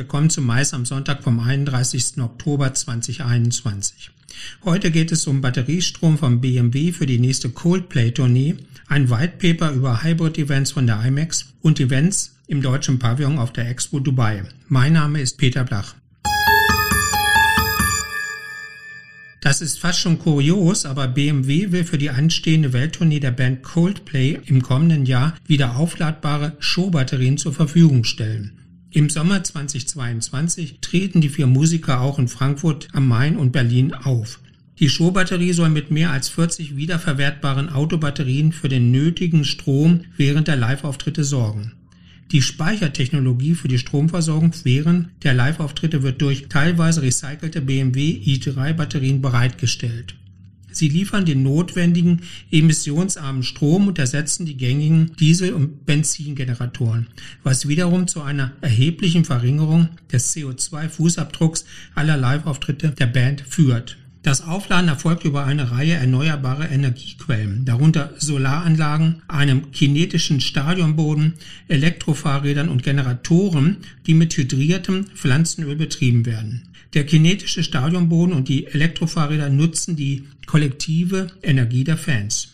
willkommen zum Mais am Sonntag vom 31. Oktober 2021. Heute geht es um Batteriestrom vom BMW für die nächste Coldplay-Tournee, ein White Paper über Hybrid-Events von der IMAX und Events im deutschen Pavillon auf der Expo Dubai. Mein Name ist Peter Blach. Das ist fast schon kurios, aber BMW will für die anstehende Welttournee der Band Coldplay im kommenden Jahr wieder aufladbare Showbatterien zur Verfügung stellen. Im Sommer 2022 treten die vier Musiker auch in Frankfurt am Main und Berlin auf. Die Showbatterie soll mit mehr als 40 wiederverwertbaren Autobatterien für den nötigen Strom während der Live-Auftritte sorgen. Die Speichertechnologie für die Stromversorgung während der Live-Auftritte wird durch teilweise recycelte BMW i3-Batterien bereitgestellt. Sie liefern den notwendigen emissionsarmen Strom und ersetzen die gängigen Diesel- und Benzingeneratoren, was wiederum zu einer erheblichen Verringerung des CO2-Fußabdrucks aller Live-Auftritte der Band führt. Das Aufladen erfolgt über eine Reihe erneuerbarer Energiequellen, darunter Solaranlagen, einem kinetischen Stadionboden, Elektrofahrrädern und Generatoren, die mit hydriertem Pflanzenöl betrieben werden. Der kinetische Stadionboden und die Elektrofahrräder nutzen die kollektive Energie der Fans.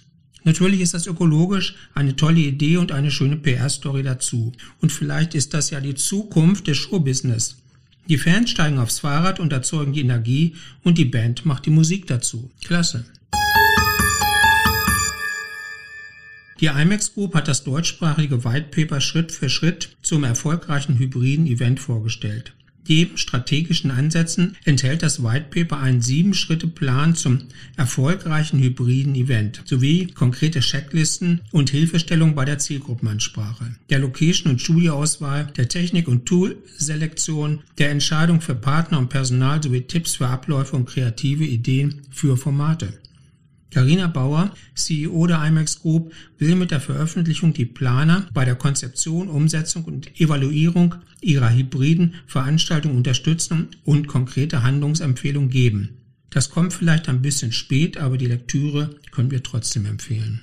Natürlich ist das ökologisch eine tolle Idee und eine schöne PR-Story dazu. Und vielleicht ist das ja die Zukunft des Showbusiness. Die Fans steigen aufs Fahrrad und erzeugen die Energie und die Band macht die Musik dazu. Klasse. Die IMAX Group hat das deutschsprachige White Paper Schritt für Schritt zum erfolgreichen hybriden Event vorgestellt neben strategischen Ansätzen enthält das White Paper einen Sieben-Schritte-Plan zum erfolgreichen hybriden Event sowie konkrete Checklisten und Hilfestellung bei der Zielgruppenansprache, der Location- und Studioauswahl, der Technik- und Tool-Selektion, der Entscheidung für Partner und Personal sowie Tipps für Abläufe und kreative Ideen für Formate. Carina Bauer, CEO der IMAX Group, will mit der Veröffentlichung die Planer bei der Konzeption, Umsetzung und Evaluierung ihrer hybriden Veranstaltung unterstützen und konkrete Handlungsempfehlungen geben. Das kommt vielleicht ein bisschen spät, aber die Lektüre können wir trotzdem empfehlen.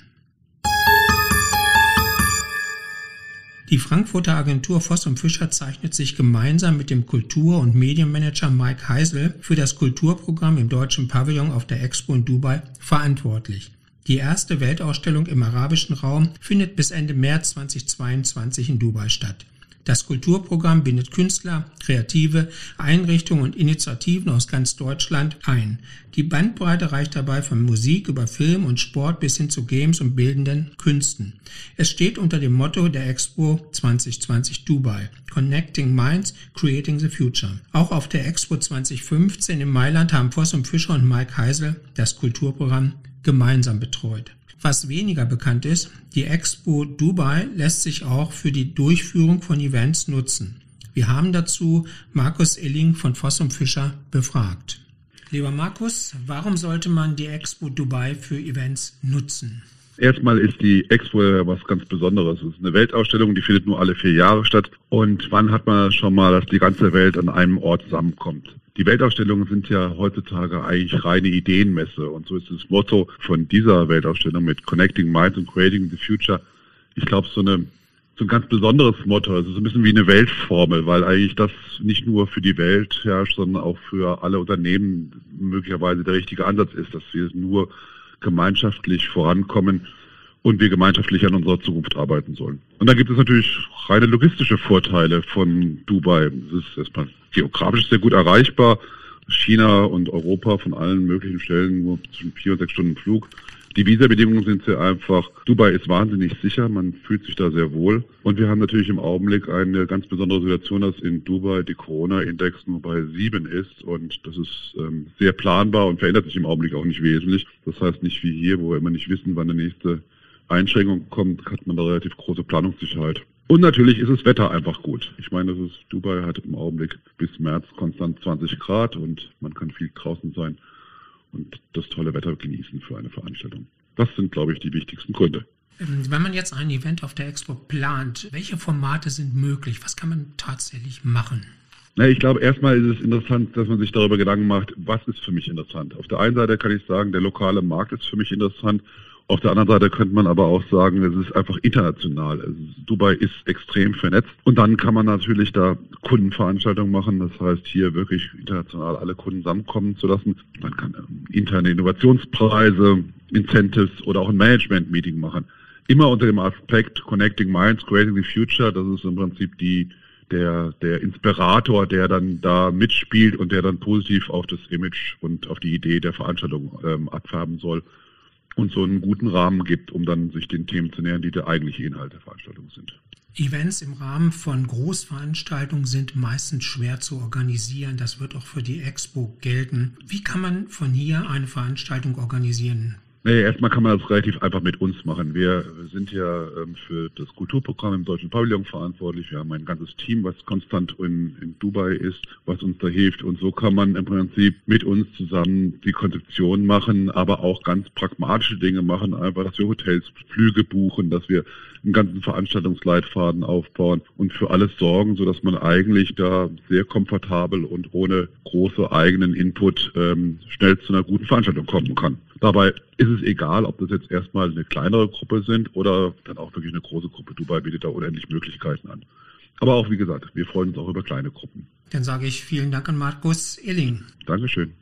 Die Frankfurter Agentur Voss und Fischer zeichnet sich gemeinsam mit dem Kultur- und Medienmanager Mike Heisel für das Kulturprogramm im deutschen Pavillon auf der Expo in Dubai verantwortlich. Die erste Weltausstellung im arabischen Raum findet bis Ende März 2022 in Dubai statt. Das Kulturprogramm bindet Künstler, Kreative, Einrichtungen und Initiativen aus ganz Deutschland ein. Die Bandbreite reicht dabei von Musik über Film und Sport bis hin zu Games und bildenden Künsten. Es steht unter dem Motto der Expo 2020 Dubai. Connecting Minds, Creating the Future. Auch auf der Expo 2015 in Mailand haben Voss und Fischer und Mike Heisel das Kulturprogramm gemeinsam betreut. Was weniger bekannt ist, die Expo Dubai lässt sich auch für die Durchführung von Events nutzen. Wir haben dazu Markus Illing von Voss und Fischer befragt. Lieber Markus, warum sollte man die Expo Dubai für Events nutzen? Erstmal ist die Expo was ganz Besonderes. Es ist eine Weltausstellung, die findet nur alle vier Jahre statt. Und wann hat man schon mal, dass die ganze Welt an einem Ort zusammenkommt? Die Weltausstellungen sind ja heutzutage eigentlich reine Ideenmesse. Und so ist das Motto von dieser Weltausstellung mit Connecting Minds and Creating the Future. Ich glaube, so eine so ein ganz besonderes Motto. Es ist ein bisschen wie eine Weltformel, weil eigentlich das nicht nur für die Welt herrscht, sondern auch für alle Unternehmen möglicherweise der richtige Ansatz ist, dass wir nur gemeinschaftlich vorankommen und wir gemeinschaftlich an unserer Zukunft arbeiten sollen. Und dann gibt es natürlich reine logistische Vorteile von Dubai. Es ist erstmal geografisch sehr gut erreichbar. China und Europa von allen möglichen Stellen nur zwischen vier und sechs Stunden Flug. Die Visabedingungen sind sehr einfach. Dubai ist wahnsinnig sicher, man fühlt sich da sehr wohl. Und wir haben natürlich im Augenblick eine ganz besondere Situation, dass in Dubai die Corona-Index nur bei sieben ist. Und das ist ähm, sehr planbar und verändert sich im Augenblick auch nicht wesentlich. Das heißt nicht wie hier, wo wir immer nicht wissen, wann der nächste Einschränkung kommt, hat man da relativ große Planungssicherheit. Und natürlich ist das Wetter einfach gut. Ich meine, das ist, Dubai hat im Augenblick bis März konstant 20 Grad und man kann viel draußen sein und das tolle Wetter genießen für eine Veranstaltung. Das sind, glaube ich, die wichtigsten Gründe. Ähm, wenn man jetzt ein Event auf der Expo plant, welche Formate sind möglich? Was kann man tatsächlich machen? Na, ich glaube, erstmal ist es interessant, dass man sich darüber Gedanken macht, was ist für mich interessant. Auf der einen Seite kann ich sagen, der lokale Markt ist für mich interessant Auf der anderen Seite könnte man aber auch sagen, es ist einfach international. Also Dubai ist extrem vernetzt. Und dann kann man natürlich da Kundenveranstaltungen machen. Das heißt, hier wirklich international alle Kunden zusammenkommen zu lassen. Man kann ähm, interne Innovationspreise, Incentives oder auch ein Management-Meeting machen. Immer unter dem Aspekt Connecting Minds, Creating the Future. Das ist im Prinzip die der, der Inspirator, der dann da mitspielt und der dann positiv auf das Image und auf die Idee der Veranstaltung ähm, abfärben soll und so einen guten Rahmen gibt, um dann sich den Themen zu nähern, die der eigentliche Inhalt der Veranstaltung sind. Events im Rahmen von Großveranstaltungen sind meistens schwer zu organisieren. Das wird auch für die Expo gelten. Wie kann man von hier eine Veranstaltung organisieren? Nee, erstmal kann man das relativ einfach mit uns machen. Wir sind ja ähm, für das Kulturprogramm im Deutschen Pavillon verantwortlich. Wir haben ein ganzes Team, was konstant in, in Dubai ist, was uns da hilft. Und so kann man im Prinzip mit uns zusammen die Konzeption machen, aber auch ganz pragmatische Dinge machen. Einfach, dass wir Hotels, Flüge buchen, dass wir einen ganzen Veranstaltungsleitfaden aufbauen und für alles sorgen, sodass man eigentlich da sehr komfortabel und ohne große eigenen Input ähm, schnell zu einer guten Veranstaltung kommen kann. Dabei ist es egal, ob das jetzt erstmal eine kleinere Gruppe sind oder dann auch wirklich eine große Gruppe. Dubai bietet da unendlich Möglichkeiten an. Aber auch, wie gesagt, wir freuen uns auch über kleine Gruppen. Dann sage ich vielen Dank an Markus Illing. Dankeschön.